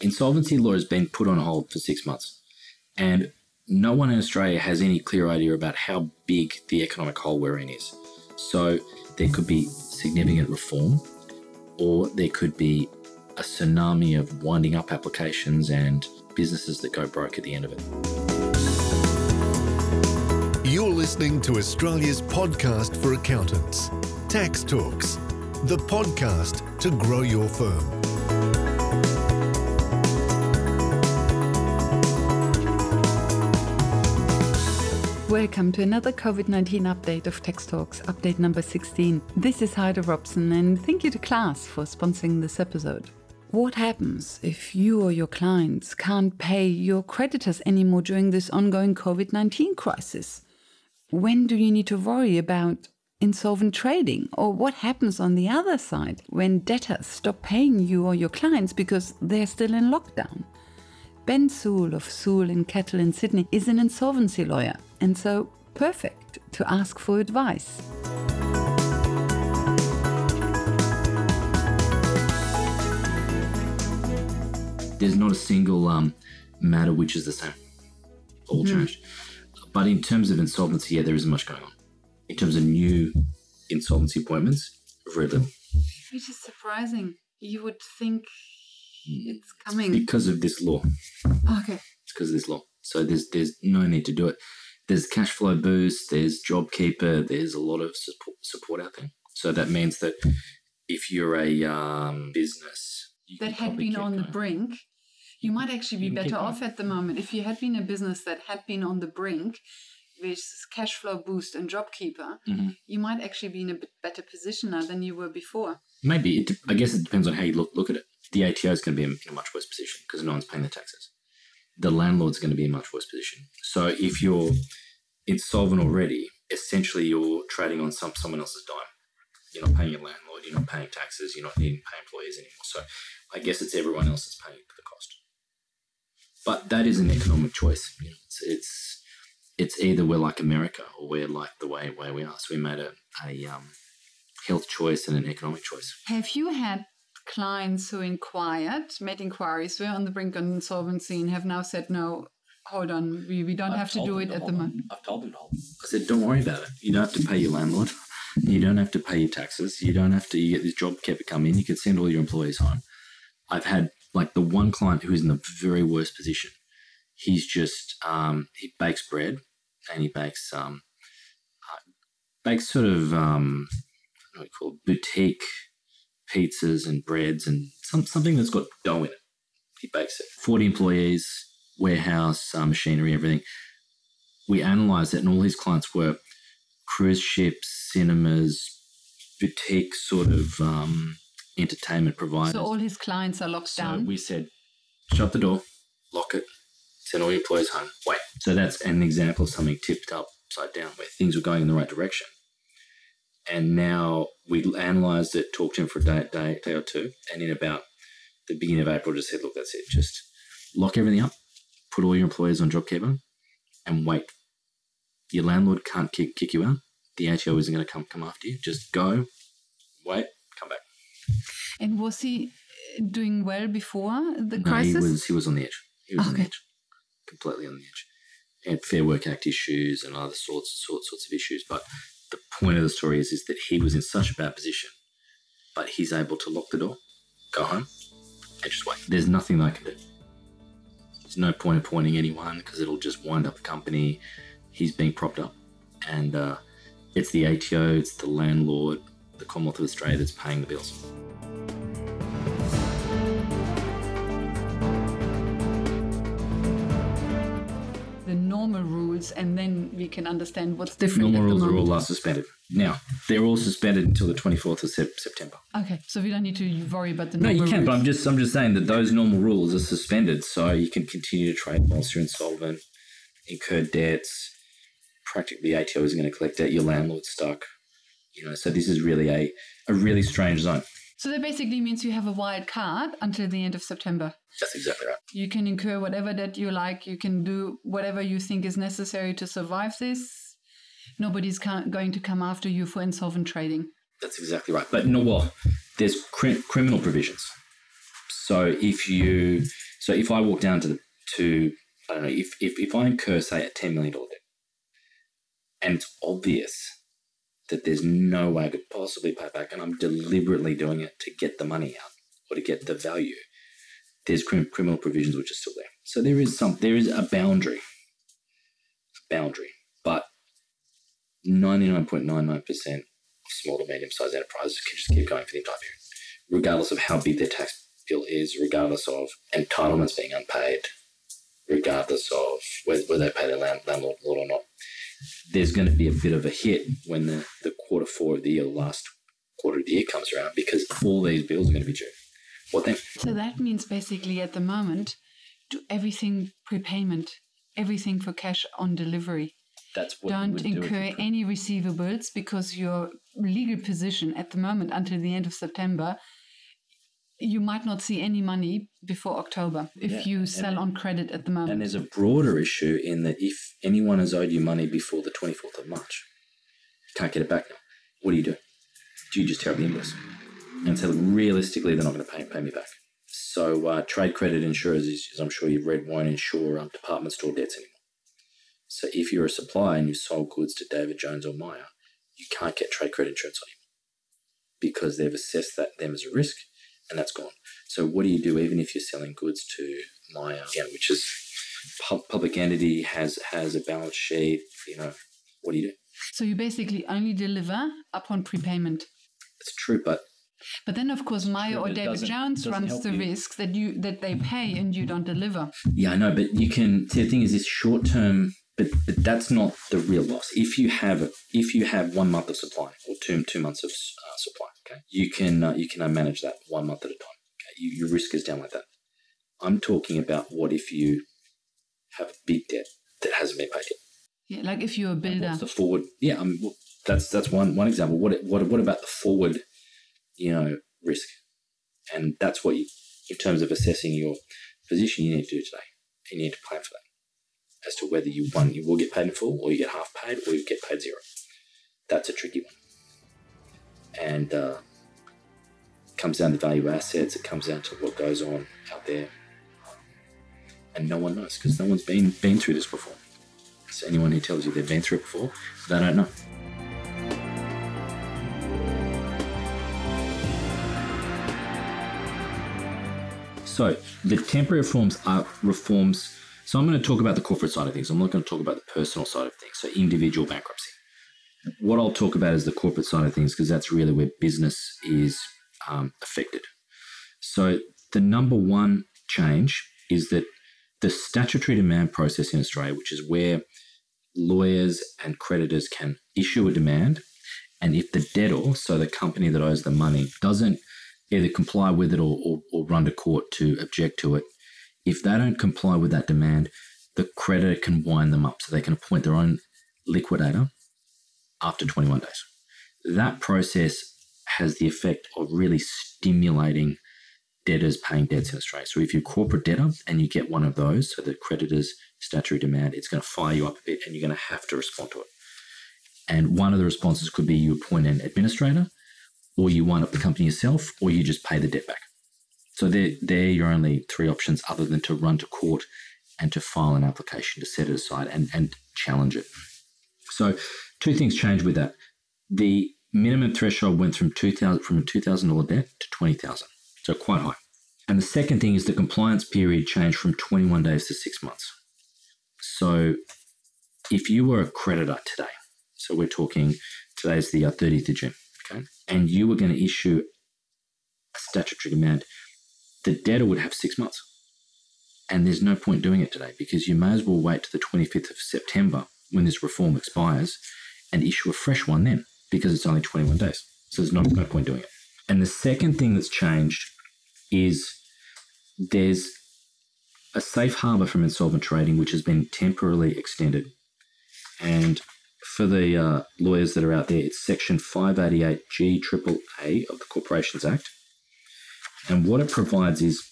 insolvency law has been put on hold for six months, and no one in Australia has any clear idea about how big the economic hole we're in is. So there could be significant reform, or there could be a tsunami of winding up applications and businesses that go broke at the end of it. You're listening to Australia's podcast for accountants, Tax Talks, the podcast to grow your firm. Welcome to another COVID 19 update of Tax Talks, update number 16. This is Heide Robson, and thank you to Class for sponsoring this episode. What happens if you or your clients can't pay your creditors anymore during this ongoing COVID 19 crisis? When do you need to worry about insolvent trading? Or what happens on the other side when debtors stop paying you or your clients because they're still in lockdown? Ben Sewell of Sewell and Kettle in Sydney is an insolvency lawyer and so perfect to ask for advice. There's not a single um, matter which is the same. All Hmm. changed. But in terms of insolvency, yeah, there isn't much going on. In terms of new insolvency appointments, very little. Which is surprising. You would think it's It's coming. because of this law. Okay. It's because of this law. So there's there's no need to do it. There's cash flow boost. There's JobKeeper. There's a lot of support, support out there. So that means that if you're a um, business That had been on the brink. You might actually be You can keep better going. off at the moment. If you had been a business that had been on the brink with cash flow boost and JobKeeper, Mhm. you might actually be in a bit better position now than you were before. Maybe it, I guess it depends on how you look look at it. The ATO is going to be in, a much worse position because no one's paying the taxes. The landlord's going to be in a much worse position. So if you're insolvent already, essentially you're trading on some someone else's dime. You're not paying your landlord. You're not paying taxes. You're not needing to pay employees anymore. So I guess it's everyone else that's paying for the cost. But that is an economic choice. You know, it's, it's it's either we're like America or we're like the way way we are. So we made a, a um, health choice and an economic choice. Have you had clients who inquired, made inquiries, were on the brink of insolvency and have now said, no, hold on, we, we don't have to do it at the moment? I've told them to hold. I said, don't worry about it. You don't have to pay your landlord. You don't have to pay your taxes. You don't have to. You get this job keeper come in. You can send all your employees home. I've had like the one client who's in the very worst position. He's just um, he bakes bread and he bakes um, uh, bakes sort of um, what do we call it? boutique pizzas and breads and some, something that's got dough in it. He bakes it. Forty employees, warehouse, uh, machinery, everything we analysed it, and all his clients were cruise ships, cinemas, boutique sort of um, entertainment providers. So all his clients are locked So down. we said, shut the door, lock it, send all your employees home. Wait. So that's an example of something tipped upside down where things were going in the right direction. And now we analysed it, talked to him for a day, day, day or two, and in about the beginning of April, just said, look, that's it. Just lock everything up, put all your employees on JobKeeper, and wait. Your landlord can't kick, kick you out. The ATO isn't going to come come after you. Just go, wait, come back. and was he uh, doing well before the No, crisis? he was he was on the edge. He was on the edge, completely on the edge. Had Fair Work Act issues and other sorts sorts sorts of issues. But the point of the story is is that he was in such a bad position, but he's able to lock the door, go home, and just wait. There's nothing they can do. There's no point in pointing anyone because it'll just wind up the company. He's being propped up, and uh, it's the ATO, it's the landlord, the Commonwealth of Australia that's paying the bills. Normal rules, and then we can understand what's different. Normal at the rules are all suspended. Now, they're all suspended until the 24th of Sep- September. Okay, so we don't need to worry about the No, you can, but. I'm just I'm just saying that those normal rules are suspended, so you can continue to trade whilst you're insolvent, incur debts. Practically, ATO isn't going to collect debt. Your landlord's stuck. You know, so this is really a a really strange zone. So that basically means you have a wild card until the end of September. That's exactly right. You can incur whatever debt you like. You can do whatever you think is necessary to survive this. Nobody's going to come after you for insolvent trading. That's exactly right. But no, well, there's cri- criminal provisions. So if you So if I walk down to the to I don't know if if, if I incur say a ten million dollar debt, and it's obvious that there's no way I could possibly pay back, and I'm deliberately doing it to get the money out or to get the value. There's crim- criminal provisions which are still there. So there is some there is a boundary, boundary, but 99.99% of small to medium sized enterprises can just keep going for the entire period, regardless of how big their tax bill is, regardless of entitlements being unpaid, regardless of whether, whether they pay their land, landlord or not. There's going to be a bit of a hit when the, the quarter four of the year, last quarter of the year comes around because all these bills are going to be due. What then? So that means basically at the moment, do everything prepayment, everything for cash on delivery. That's what Don't you would do if incur any receivables because your legal position at the moment until the end of September, you might not see any money before October if Yeah, you and- sell on credit at the moment. And there's a broader issue in that if anyone has owed you money before the 24th of March, can't get it back now. What do you do? Do you just tear up the invoice? And so realistically, they're not going to pay, pay me back. So uh, trade credit insurers, as as I'm sure you've read, won't insure um, department store debts anymore. So if you're a supplier and you sold goods to David Jones or Myer, you can't get trade credit insurance on you because they've assessed that them as a risk, and that's gone. So what do you do even if you're selling goods to Myer, again, which is pub- public entity has has a balance sheet, you know, what do you do? so you basically only deliver upon prepayment. It's true, but But then, of course, Myer or David Jones runs the you. risk that you that they pay and you don't deliver. yeah, I know, but you can. See, the thing is, this short term, but, but that's not the real loss. If you have if you have one month of supply or two two months of uh, supply, okay, you can uh, you can uh, manage that one month at a time. Okay, you, your risk is down like that. I'm talking about what if you have a big debt that hasn't been paid yet. Yeah, like if you're a builder. What's the forward? Yeah, I mean, well, that's that's one one example. What what what about the forward, you know, risk? And that's what you, in terms of assessing your position, you need to do today. You need to plan for that, as to whether you one you will get paid in full, or you get half paid, or you get paid zero. That's a tricky one. And uh, comes down to value assets. It comes down to what goes on out there, and no one knows because no one's been been through this before. So anyone who tells you they've been through it before, they don't know. So the temporary reforms are reforms. So I'm going to talk about the corporate side of things. I'm not going to talk about the personal side of things. So individual bankruptcy. What I'll talk about is the corporate side of things because that's really where business is um, affected. So the number one change is that the statutory demand process in Australia, which is where lawyers and creditors can issue a demand, and if the debtor, so the company that owes the money, doesn't either comply with it or, or, or run to court to object to it, if they don't comply with that demand, the creditor can wind them up so they can appoint their own liquidator after 21 days. That process has the effect of really stimulating debtors paying debts in Australia. So if you're a corporate debtor and you get one of those, so the creditor's statutory demand, it's going to fire you up a bit and you're going to have to respond to it. And one of the responses could be you appoint an administrator, or you wind up the company yourself, or you just pay the debt back. So they're, they're your only three options other than to run to court and to file an application to set it aside and, and challenge it. So two things changed with that. The minimum threshold went from 2000 from a $2,000 debt to 20000 so quite high. And the second thing is the compliance period changed from 21 days to six months. So if you were a creditor today, so we're talking today's the uh, 30th of June, okay, and you were going to issue a statutory demand, the debtor would have six months. And there's no point doing it today because you may as well wait to the 25th of September when this reform expires and issue a fresh one then because it's only 21 days. So there's no, no point doing it. And the second thing that's changed is there's a safe harbour from insolvent trading which has been temporarily extended. And for the uh, lawyers that are out there, it's Section 588G triple A of the Corporations Act. And what it provides is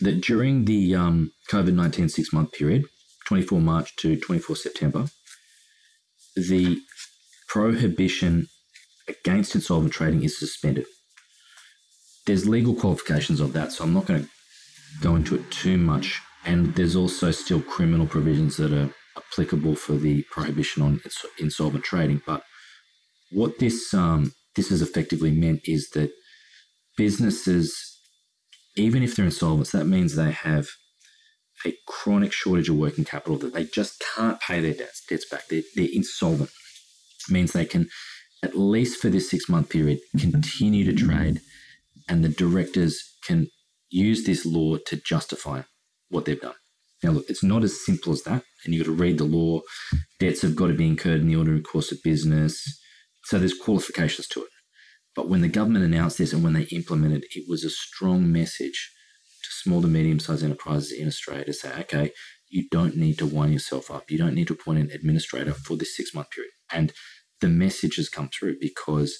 that during the um, COVID 19 six month period, 24 March to 24 September, the prohibition against insolvent trading is suspended. There's legal qualifications of that, so I'm not going to go into it too much. And there's also still criminal provisions that are applicable for the prohibition on insolvent trading. But what this um, this has effectively meant is that businesses, even if they're insolvent, that means they have a chronic shortage of working capital that they just can't pay their debts, debts back. They're, they're insolvent. It means they can, at least for this six month period, continue to trade, and the directors can use this law to justify what they've done. Now, look, it's not as simple as that, and you've got to read the law. Debts have got to be incurred in the ordinary course of business. So there's qualifications to it. But when the government announced this and when they implemented, it was a strong message to small to medium sized enterprises in Australia to say, okay, you don't need to wind yourself up. You don't need to appoint an administrator for this six month period. And the message has come through because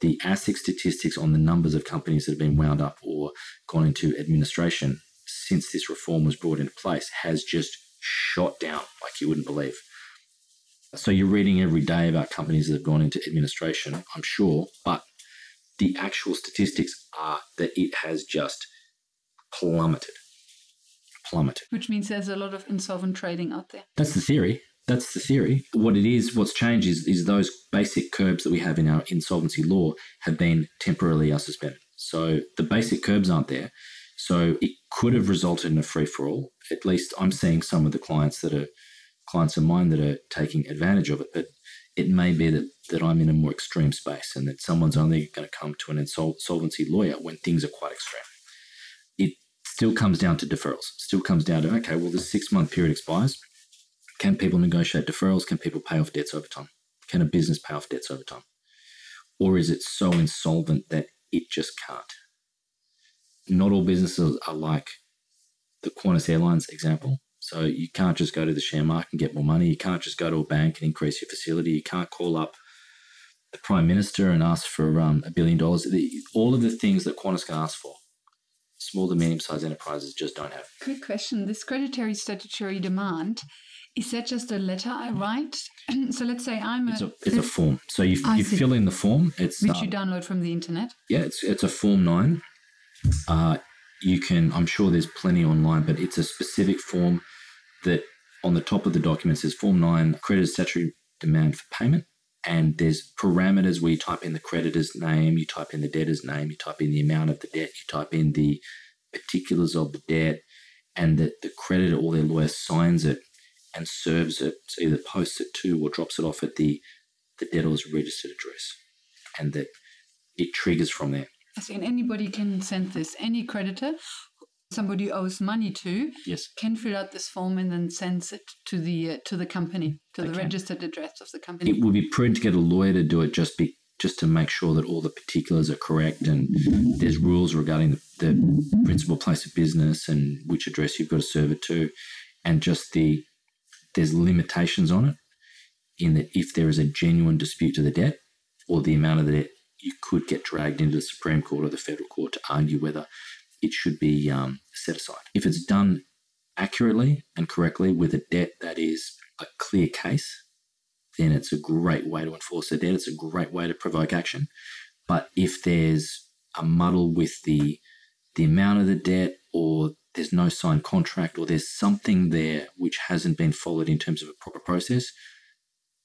the ASIC statistics on the numbers of companies that have been wound up or gone into administration since this reform was brought into place has just shot down like you wouldn't believe. So you're reading every day about companies that have gone into administration, I'm sure, but the actual statistics are that it has just plummeted. Plummeted. Which means there's a lot of insolvent trading out there. That's the theory. That's the theory. What it is, what's changed is, is those basic curbs that we have in our insolvency law have been temporarily suspended. So the basic curbs aren't there. So it could have resulted in a free for all. At least I'm seeing some of the clients that are clients of mine that are taking advantage of it. But it may be that, that I'm in a more extreme space and that someone's only going to come to an insolvency lawyer when things are quite extreme. It still comes down to deferrals. Still comes down to okay, well, this six month period expires. Can people negotiate deferrals? Can people pay off debts over time? Can a business pay off debts over time? Or is it so insolvent that it just can't? Not all businesses are like the Qantas Airlines example. So you can't just go to the share market and get more money. You can't just go to a bank and increase your facility. You can't call up the prime minister and ask for um, a billion dollars. All of the things that Qantas can ask for, small to medium sized enterprises just don't have. Quick question: This creditary statutory demand is that just a letter I write? so let's say I'm a. It's a, it's a form. So you, you fill in the form. It's which um, you download from the internet. Yeah, it's it's a form nine. Uh, you can. I'm sure there's plenty online, but it's a specific form that on the top of the document says Form 9 creditor statutory demand for payment. And there's parameters where you type in the creditor's name, you type in the debtor's name, you type in the amount of the debt, you type in the particulars of the debt, and that the creditor or their lawyer signs it and serves it, so either posts it to or drops it off at the, the debtor's registered address, and that it triggers from there. I So anybody can send this. Any creditor somebody owes money to yes. can fill out this form and then sends it to the uh, to the company to the registered address of the company. It would be prudent to get a lawyer to do it just be just to make sure that all the particulars are correct and there's rules regarding the, the principal place of business and which address you've got to serve it to and just the there's limitations on it in that if there is a genuine dispute to the debt or the amount of the debt you could get dragged into the Supreme Court or the federal court to argue whether it should be um, set aside. If it's done accurately and correctly with a debt that is a clear case, then it's a great way to enforce the debt. It's a great way to provoke action. But if there's a muddle with the the amount of the debt or there's no signed contract or there's something there which hasn't been followed in terms of a proper process,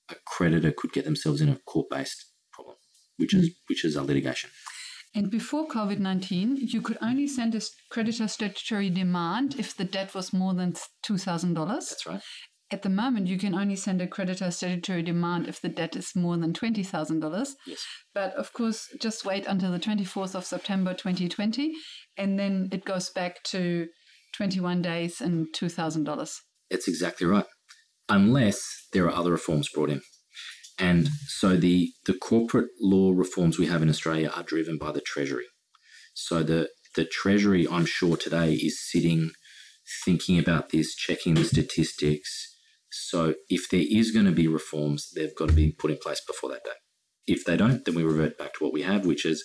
a creditor could get themselves in a court-based problem, which is which is a litigation. And before COVID 19, you could only send a creditor statutory demand if the debt was more than $2,000. That's right. At the moment, you can only send a creditor statutory demand if the debt is more than $20,000. Yes. But of course, just wait until the 24th of September 2020, and then it goes back to 21 days and $2,000. That's exactly right. Unless there are other reforms brought in. And so the, the corporate law reforms we have in Australia are driven by the Treasury. So the, the Treasury, I'm sure today, is sitting thinking about this, checking the statistics. So if there is going to be reforms, they've got to be put in place before that day. If they don't, then we revert back to what we have, which is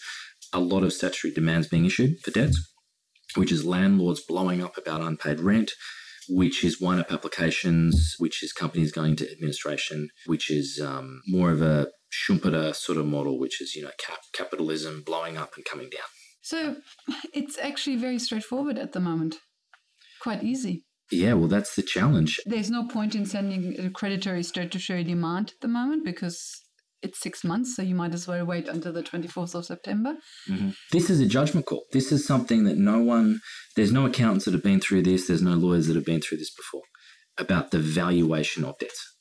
a lot of statutory demands being issued for debts, which is landlords blowing up about unpaid rent, which is wind up applications, which is companies going to administration, which is um, more of a Schumpeter sort of model, which is, you know, cap- capitalism blowing up and coming down. So it's actually very straightforward at the moment. quite easy. Yeah, well, that's the challenge. There's no point in sending a creditory statutory demand at the moment because it's six months, so you might as well wait until the 24th of September. Mm-hmm. This is a judgment call. This is something that no one, there's no accountants that have been through this, there's no lawyers that have been through this before about the valuation of debts.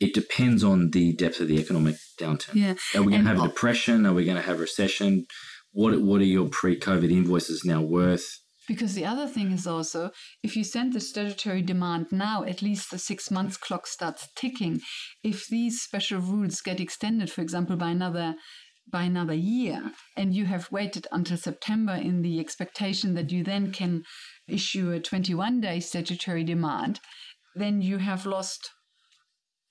It depends on the depth of the economic downturn. Yeah. Are we going to have a depression? Are we going to have a recession? What, what are your pre COVID invoices now worth? Because the other thing is also, if you send the statutory demand now, at least the six months clock starts ticking. If these special rules get extended, for example, by another by another year, and you have waited until September in the expectation that you then can issue a 21 day statutory demand, then you have lost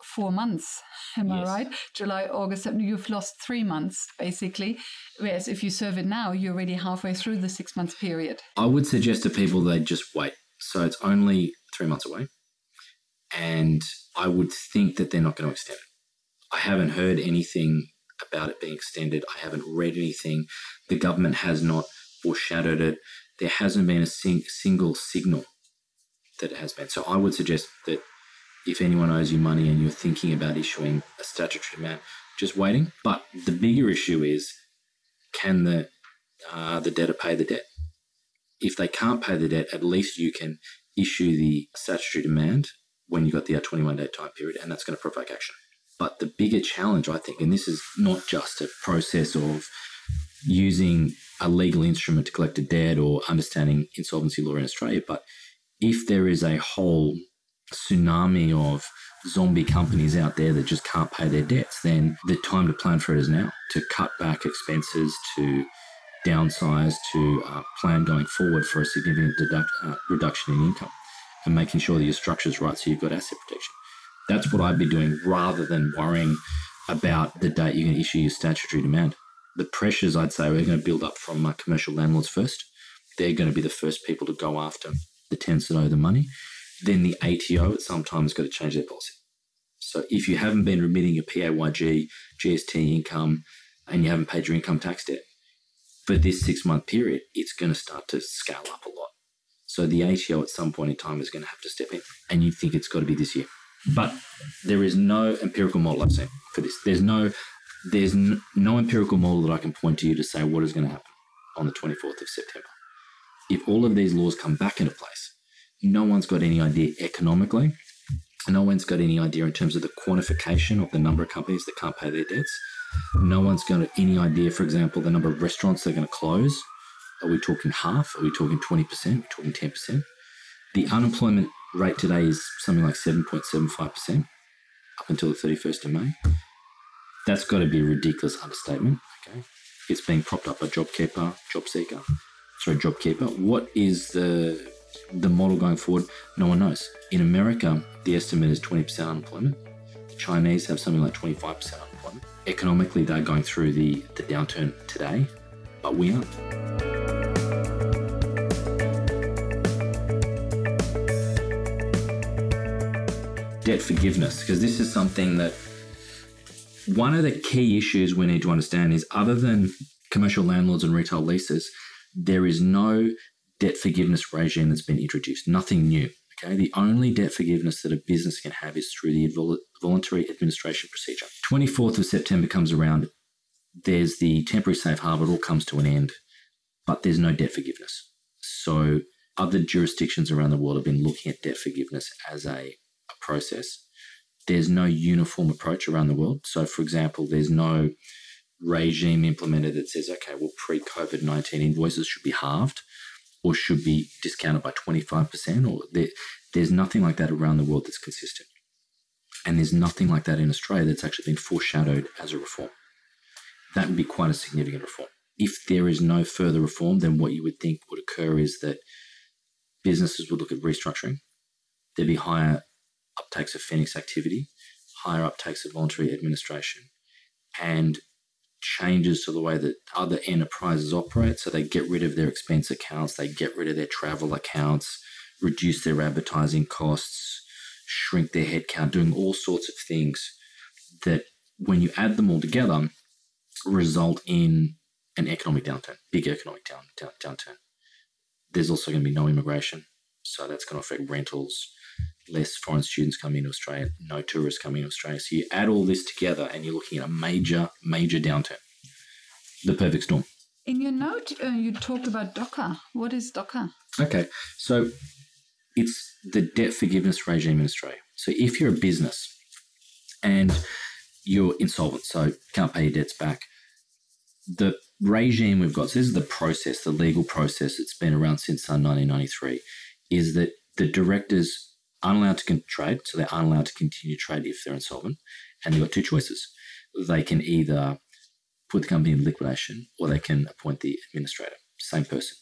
four months. Am Yes. I right? July, August, September. You've lost three months, basically. Whereas if you serve it now, you're already halfway through the six months period. I would suggest to people they just wait. So it's only three months away. And I would think that they're not going to extend it. I haven't heard anything about it being extended. I haven't read anything. The government has not foreshadowed it. There hasn't been a sing- single signal that it has been. So I would suggest that if anyone owes you money and you're thinking about issuing a statutory demand, just waiting. But the bigger issue is can the uh, the debtor pay the debt? If they can't pay the debt, at least you can issue the statutory demand when you've got the 21 day time period, and that's going to provoke action. But the bigger challenge, I think, and this is not just a process of using a legal instrument to collect a debt or understanding insolvency law in Australia, but if there is a whole tsunami of zombie companies out there that just can't pay their debts, then the time to plan for it is now to cut back expenses, to downsize, to uh, plan going forward for a significant deduct, uh, reduction in income and making sure that your structure is right so you've got asset protection. That's what I'd be doing rather than worrying about the date you're going to issue your statutory demand. The pressures, I'd say, we're going to build up from commercial landlords first. They're going to be the first people to go after the tenants that owe the money. Then the ATO at some time has got to change their policy. So if you haven't been remitting your PAYG, GST income, and you haven't paid your income tax debt for this six month period, it's going to start to scale up a lot. So the ATO at some point in time is going to have to step in, and you think it's got to be this year. But there is no empirical model I've seen for this. There's no there's no empirical model that I can point to you to say what is going to happen on the 24th of September. If all of these laws come back into place, no one's got any idea economically. No one's got any idea in terms of the quantification of the number of companies that can't pay their debts. No one's got any idea, for example, the number of restaurants that are going to close. Are we talking half? Are we talking 20%? Are we talking 10%? The unemployment rate today is something like 7.75% up until the 31st of May. That's got to be a ridiculous understatement. Okay. It's being propped up by JobKeeper, JobSeeker, sorry, JobKeeper. What is the the model going forward? No one knows. In America, the estimate is 20% unemployment. The Chinese have something like 25% unemployment. Economically, they're going through the, the downturn today, but we aren't. debt forgiveness because this is something that one of the key issues we need to understand is other than commercial landlords and retail leases, there is no debt forgiveness regime that's been introduced, nothing new. Okay, the only debt forgiveness that a business can have is through the voluntary administration procedure. 24th of September comes around, there's the temporary safe harbour, it all comes to an end, but there's no debt forgiveness. So other jurisdictions around the world have been looking at debt forgiveness as a, a process. There's no uniform approach around the world. So, for example, there's no regime implemented that says, okay, well, pre COVID 19 invoices should be halved or should be discounted by 25%, or there, there's nothing like that around the world that's consistent. And there's nothing like that in Australia that's actually been foreshadowed as a reform. That would be quite a significant reform. If there is no further reform, then what you would think would occur is that businesses would look at restructuring. There'd be higher uptakes of Phoenix activity, higher uptakes of voluntary administration, and changes to the way that other enterprises operate. So they get rid of their expense accounts, they get rid of their travel accounts, reduce their advertising costs, shrink their headcount, doing all sorts of things that, when you add them all together, result in an economic downturn, big economic down, down, downturn. there's also going to be no immigration. So that's going to affect rentals, less foreign students coming to Australia, no tourists coming to Australia. So you add all this together and you're looking at a major, major downturn. The perfect storm. In your note, uh, you talked about DOCA. What is DOCA? Okay. So it's the debt forgiveness regime in Australia. So if you're a business and you're insolvent, so can't pay your debts back, the regime we've got, so this is the process, the legal process that's been around since 1993, is that the directors aren't allowed to trade, so they aren't allowed to continue trade if they're insolvent. And they've got two choices. They can either put the company in liquidation or they can appoint the administrator, same person.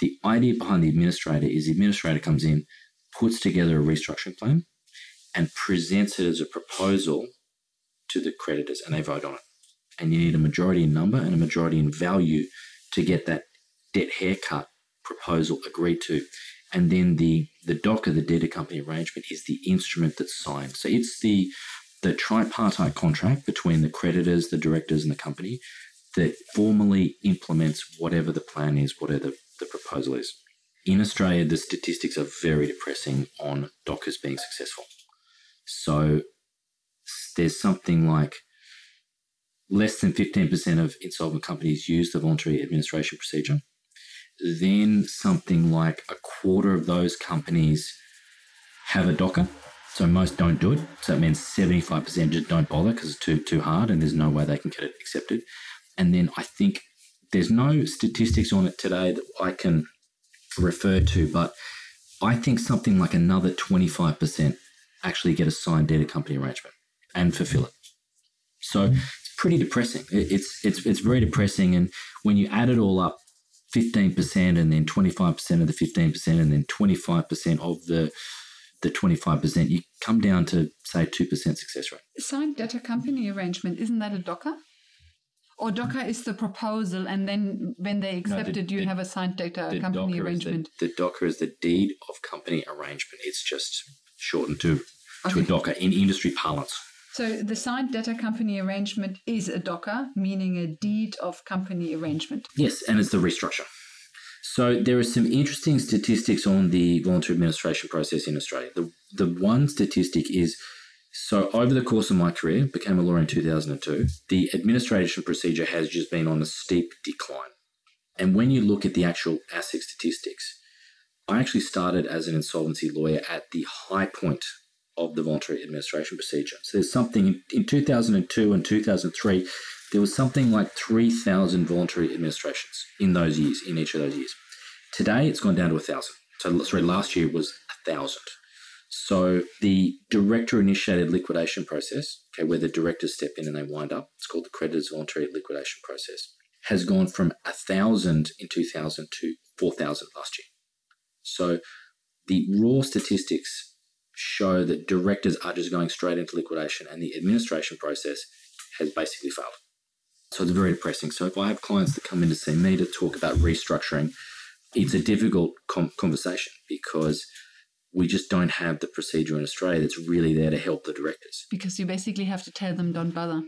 The idea behind the administrator is the administrator comes in, puts together a restructuring plan, and presents it as a proposal to the creditors, and they vote on it. And you need a majority in number and a majority in value to get that debt haircut proposal agreed to. And then the the DOCA, the debtor company arrangement, is the instrument that's signed. So it's the the tripartite contract between the creditors, the directors, and the company that formally implements whatever the plan is, whatever the, the proposal is. In Australia, the statistics are very depressing on DOCAs being successful. So there's something like less than 15% of insolvent companies use the voluntary administration procedure. Then something like a quarter of those companies have a DOCA. So most don't do it. So that means 75% just don't bother because it's too too hard and there's no way they can get it accepted. And then I think there's no statistics on it today that I can refer to, but I think something like another 25% actually get a signed debtor company arrangement and fulfill it. So mm-hmm. it's pretty depressing. It's it's it's very depressing, and when you add it all up, fifteen percent, and then twenty five percent of the fifteen percent, and then twenty five percent of the the twenty five percent, you come down to say two percent success rate. Signed data company arrangement isn't that a DOCA? Or DOCA is the proposal, and then when they accept no, the, it, you the, have a signed data company arrangement. The, the DOCA is the deed of company arrangement. It's just shortened to okay. to a DOCA in industry parlance. So the signed debtor company arrangement is a DOCA, meaning a deed of company arrangement. Yes, and it's the restructure. So there are some interesting statistics on the voluntary administration process in Australia. The the one statistic is so over the course of my career, became a lawyer in 2002, the administration procedure has just been on a steep decline. And when you look at the actual ASIC statistics, I actually started as an insolvency lawyer at the high point of the voluntary administration procedure. So there's something in 2002 and 2003, there was something like 3,000 voluntary administrations in those years, in each of those years. Today, it's gone down to 1,000. So, sorry, last year was 1,000. So the director initiated liquidation process, okay, where the directors step in and they wind up, it's called the creditors voluntary liquidation process, has gone from 1,000 in 2000 to 4,000 last year. So the raw statistics show that directors are just going straight into liquidation and the administration process has basically failed. So it's very depressing. So if I have clients that come in to see me to talk about restructuring, it's a difficult com- conversation because we just don't have the procedure in Australia that's really there to help the directors. Because you basically have to tell them, don't bother.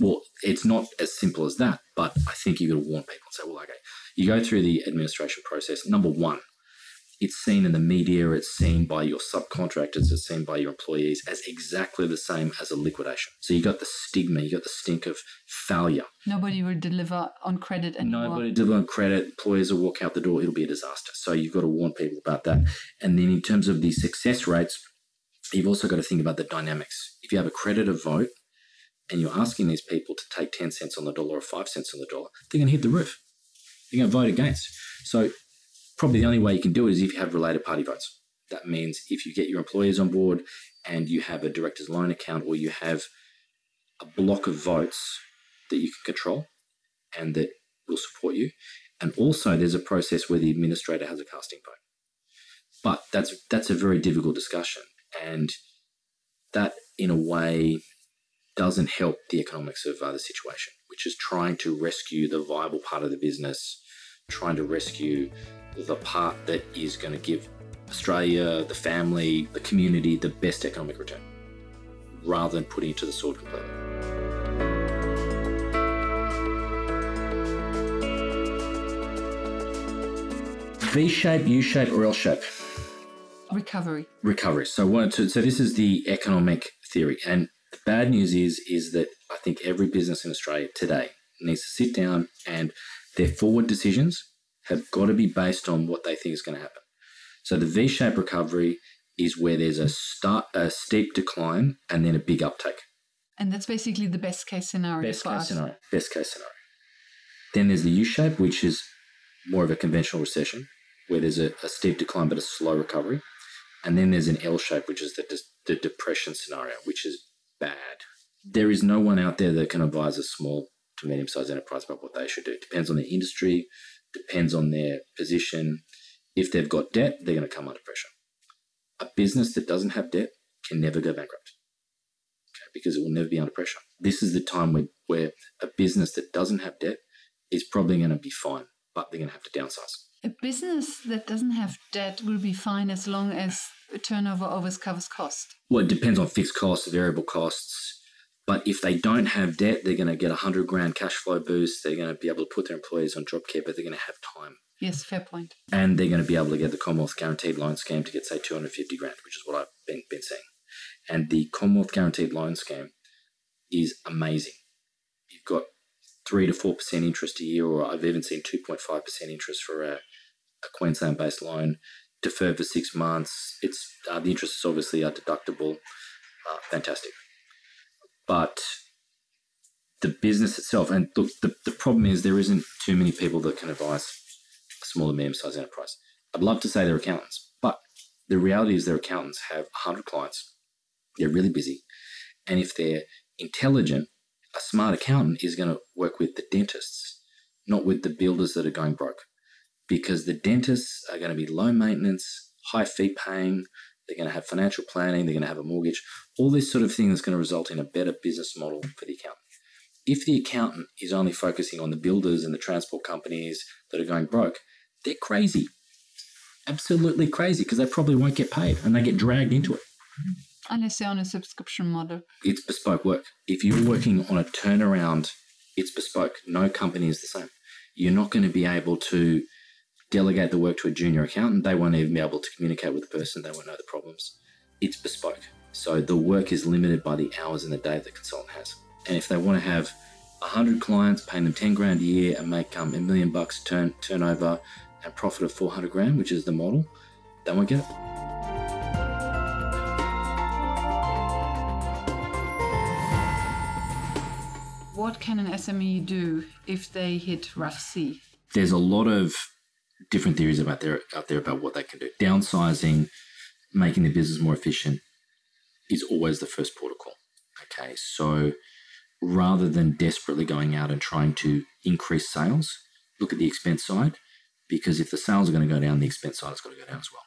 Well, it's not as simple as that, but I think you've got to warn people and say, well, okay, you go through the administration process. Number one, it's seen in the media, it's seen by your subcontractors, it's seen by your employees as exactly the same as a liquidation. So you got the stigma, you got the stink of failure. Nobody will deliver on credit anymore. Nobody will deliver on credit. Employers will walk out the door. It'll be a disaster. So you've got to warn people about that. And then in terms of the success rates, you've also got to think about the dynamics. If you have a creditor vote and you're asking these people to take 10 cents on the dollar or 5 cents on the dollar, they're going to hit the roof. They're going to vote against. So probably the only way you can do it is if you have related party votes. That means if you get your employees on board and you have a director's loan account or you have a block of votes that you can control and that will support you. And also there's a process where the administrator has a casting vote. But that's that's a very difficult discussion. And that in a way doesn't help the economics of uh, the situation, which is trying to rescue the viable part of the business, trying to rescue the part that is going to give Australia, the family, the community the best economic return rather than putting it to the sword completely. V shape, U shape, or L shape? Recovery. Recovery. So? So, so this is the economic theory, and the bad news is is that I think every business in Australia today needs to sit down and their forward decisions have got to be based on what they think is going to happen. So the V-shaped recovery is where there's a start a steep decline and then a big uptake. And that's basically the best case scenario Best case us. scenario. Best case scenario. Then there's the U shape, which is more of a conventional recession, where there's a, a steep decline but a slow recovery. And then there's an L shape, which is the, the depression scenario, which is bad. There is no one out there that can advise a small to medium sized enterprise about what they should do. It depends on their industry, depends on their position. If they've got debt, they're going to come under pressure. A business that doesn't have debt can never go bankrupt okay, because it will never be under pressure. This is the time where, where a business that doesn't have debt is probably going to be fine, but they're going to have to downsize. A business that doesn't have debt will be fine as long as turnover always covers cost. Well, it depends on fixed costs, variable costs. But if they don't have debt, they're going to get a hundred grand cash flow boost. They're going to be able to put their employees on JobKeeper, but they're going to have time. Yes, fair point. And they're going to be able to get the Commonwealth Guaranteed Loan Scheme to get, say, 250 grand, which is what I've been, been saying. And the Commonwealth Guaranteed Loan Scheme is amazing. You've got 3 to 4% interest a year, or I've even seen 2.5% interest for a, a Queensland based loan, deferred for six months. It's uh, The interest is obviously uh, deductible. Uh, fantastic. But the business itself, and look, the, the problem is there isn't too many people that can advise a small and medium sized enterprise. I'd love to say they're accountants, but the reality is their accountants have 100 clients. They're really busy. And if they're intelligent, a smart accountant is going to work with the dentists, not with the builders that are going broke. Because the dentists are going to be low maintenance, high fee paying, they're going to have financial planning, they're going to have a mortgage, all this sort of thing is going to result in a better business model for the accountant. If the accountant is only focusing on the builders and the transport companies that are going broke, they're crazy. Absolutely crazy because they probably won't get paid and they get dragged into it. Unless they're on a subscription model. It's bespoke work. If you're working on a turnaround, it's bespoke. No company is the same. You're not going to be able to delegate the work to a junior accountant. They won't even be able to communicate with the person. They won't know the problems. It's bespoke. So the work is limited by the hours in the day the consultant has. And if they want to have 100 clients, paying them 10 grand a year and make um, a million bucks turn turnover and profit of 400 grand, which is the model, they won't get it. What can an SME do if they hit rough sea? There's a lot of different theories about there out there about what they can do. Downsizing, making the business more efficient, is always the first protocol. Okay, so rather than desperately going out and trying to increase sales, look at the expense side because if the sales are going to go down, the expense side is going to go down as well.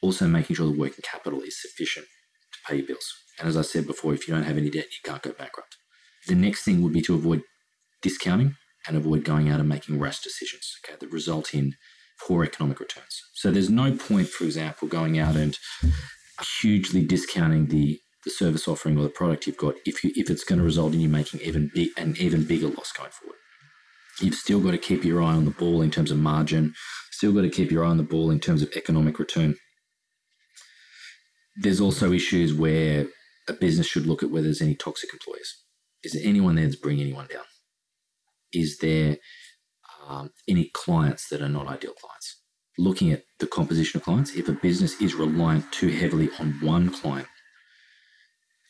Also, making sure the working capital is sufficient to pay your bills. And as I said before, if you don't have any debt, you can't go bankrupt. The next thing would be to avoid discounting and avoid going out and making rash decisions okay, that result in poor economic returns. So there's no point, for example, going out and hugely discounting the, the service offering or the product you've got if you if it's going to result in you making even big an even bigger loss going forward. You've still got to keep your eye on the ball in terms of margin, still got to keep your eye on the ball in terms of economic return. There's also issues where a business should look at whether there's any toxic employees. Is there anyone there that's bringing anyone down? Is there um, any clients that are not ideal clients? Looking at the composition of clients, if a business is reliant too heavily on one client,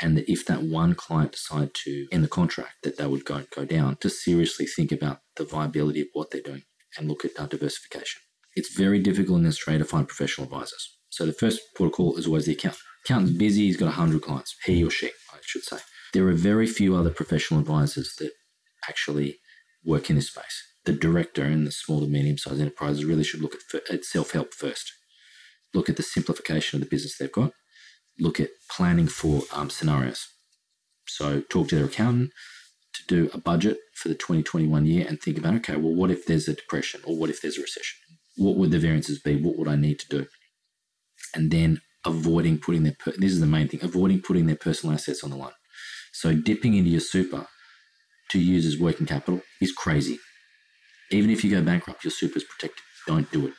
and that if that one client decide to end the contract, that they would go go down, to seriously think about the viability of what they're doing and look at uh, diversification. It's very difficult in Australia to find professional advisors. So the first protocol is always the accountant. Accountant's busy, he's got 100 clients, he or she, I should say. There are very few other professional advisors that actually work in this space. The director in the small to medium sized enterprises really should look at, at self help first. Look at the simplification of the business they've got. Look at planning for um, scenarios. So talk to their accountant to do a budget for the 2021 year and think about okay, well, what if there's a depression or what if there's a recession? What would the variances be? What would I need to do? And then avoiding putting their per- this is the main thing avoiding putting their personal assets on the line. So dipping into your super to use as working capital is crazy. Even if you go bankrupt, your super is protected. Don't do it.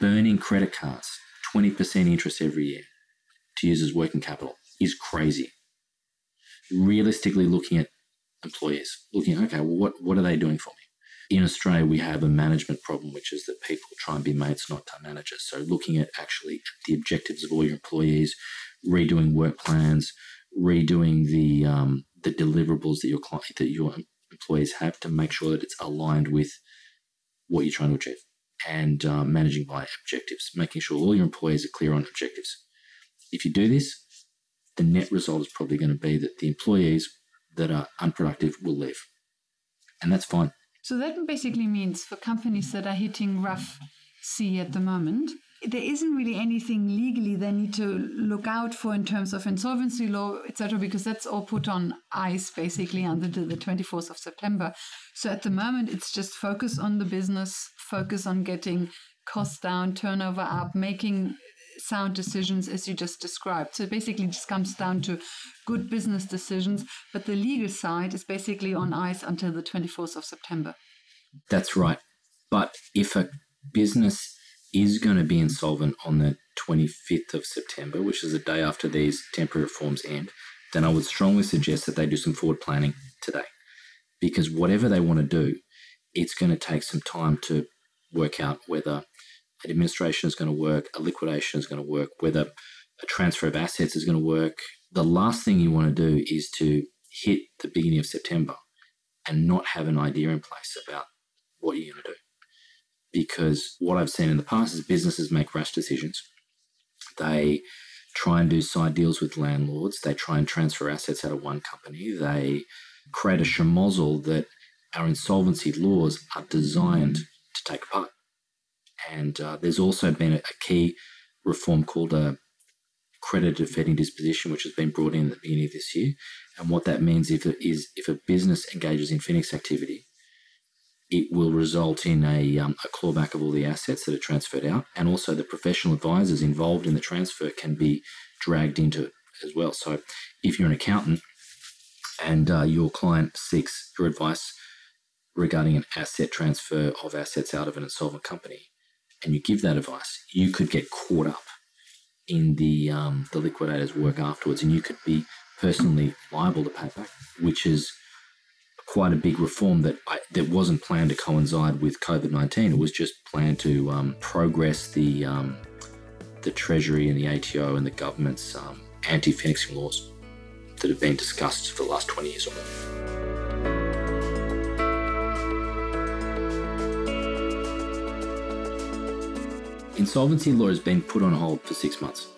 burning credit cards, 20% interest every year to use as working capital is crazy. Realistically, looking at employees, looking, okay, well, what, what are they doing for me? In Australia, we have a management problem, which is that people try and be mates, not time managers. So, looking at actually the objectives of all your employees, redoing work plans, redoing the um, the deliverables that your client, that your employees have to make sure that it's aligned with what you're trying to achieve, and uh, managing by objectives, making sure all your employees are clear on objectives. If you do this, the net result is probably going to be that the employees that are unproductive will leave. And that's fine. So that basically means for companies that are hitting rough sea at the moment, there isn't really anything legally they need to look out for in terms of insolvency law, etc., because that's all put on ice basically until the 24th of September. So at the moment, it's just focus on the business, focus on getting costs down, turnover up, making sound decisions as you just described. So it basically just comes down to good business decisions, but the legal side is basically on ice until the 24th of September. That's right. But if a business is going to be insolvent on the 25th of September, which is the day after these temporary reforms end, then I would strongly suggest that they do some forward planning today. Because whatever they want to do, it's going to take some time to work out whether an administration is going to work, a liquidation is going to work, whether a transfer of assets is going to work. The last thing you want to do is to hit the beginning of September and not have an idea in place about what you're going to do. Because what I've seen in the past is businesses make rash decisions. They try and do side deals with landlords. They try and transfer assets out of one company. They create a schmozzle that our insolvency laws are designed to take apart. And uh, there's also been a, a, key reform called a creditor defeating disposition, which has been brought in at the beginning of this year. And what that means if is if a business engages in Phoenix activity, it will result in a, um, a clawback of all the assets that are transferred out, and also the professional advisors involved in the transfer can be dragged into it as well. So, if you're an accountant and uh, your client seeks your advice regarding an asset transfer of assets out of an insolvent company, and you give that advice, you could get caught up in the um, the liquidator's work afterwards, and you could be personally liable to pay back, which is quite a big reform that I, that wasn't planned to coincide with COVID nineteen. It was just planned to um, progress the um, the Treasury and the ATO and the government's um, anti-phoenixing laws that have been discussed for the last twenty years or more. Insolvency law has been put on hold for six months,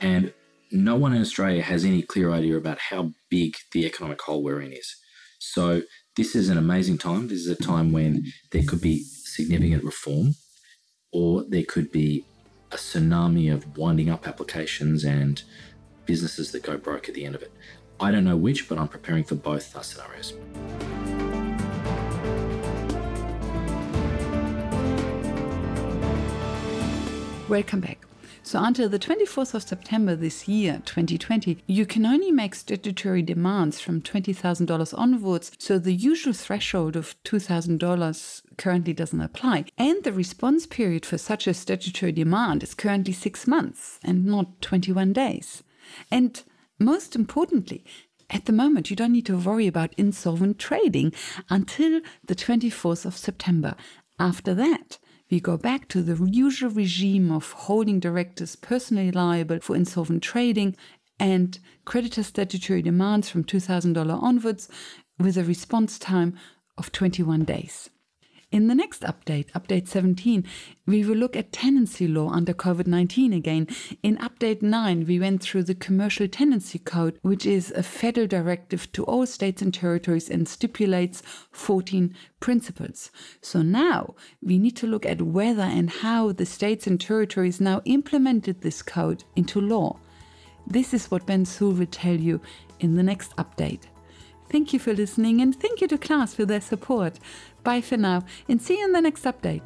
and no one in Australia has any clear idea about how big the economic hole we're in is. So, this is an amazing time. This is a time when there could be significant reform, or there could be a tsunami of winding up applications and businesses that go broke at the end of it. I don't know which, but I'm preparing for both uh, scenarios. Welcome back. So, until the 24th of September this year, 2020, you can only make statutory demands from $20,000 onwards, so the usual threshold of $2,000 currently doesn't apply. And the response period for such a statutory demand is currently six months and not 21 days. And most importantly, at the moment, you don't need to worry about insolvent trading until the 24th of September. After that, we go back to the usual regime of holding directors personally liable for insolvent trading and creditor statutory demands from $2,000 onwards with a response time of 21 days. In the next update, update 17, we will look at tenancy law under COVID 19 again. In update 9, we went through the Commercial Tenancy Code, which is a federal directive to all states and territories and stipulates 14 principles. So now we need to look at whether and how the states and territories now implemented this code into law. This is what Ben Sewell will tell you in the next update. Thank you for listening and thank you to class for their support. Bye for now and see you in the next update.